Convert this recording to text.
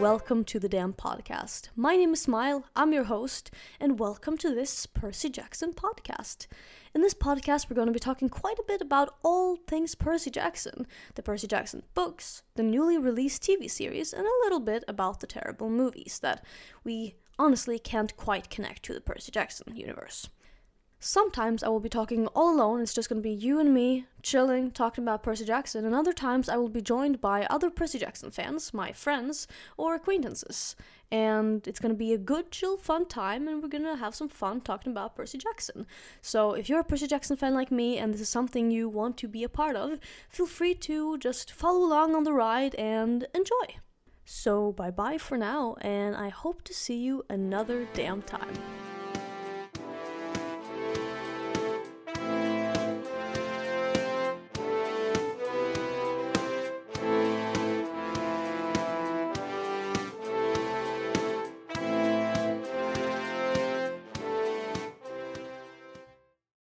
welcome to the Damn Podcast. My name is Smile, I'm your host, and welcome to this Percy Jackson podcast. In this podcast, we're going to be talking quite a bit about all things Percy Jackson the Percy Jackson books, the newly released TV series, and a little bit about the terrible movies that we honestly can't quite connect to the Percy Jackson universe. Sometimes I will be talking all alone, it's just gonna be you and me chilling, talking about Percy Jackson, and other times I will be joined by other Percy Jackson fans, my friends, or acquaintances. And it's gonna be a good, chill, fun time, and we're gonna have some fun talking about Percy Jackson. So if you're a Percy Jackson fan like me and this is something you want to be a part of, feel free to just follow along on the ride and enjoy. So bye bye for now, and I hope to see you another damn time.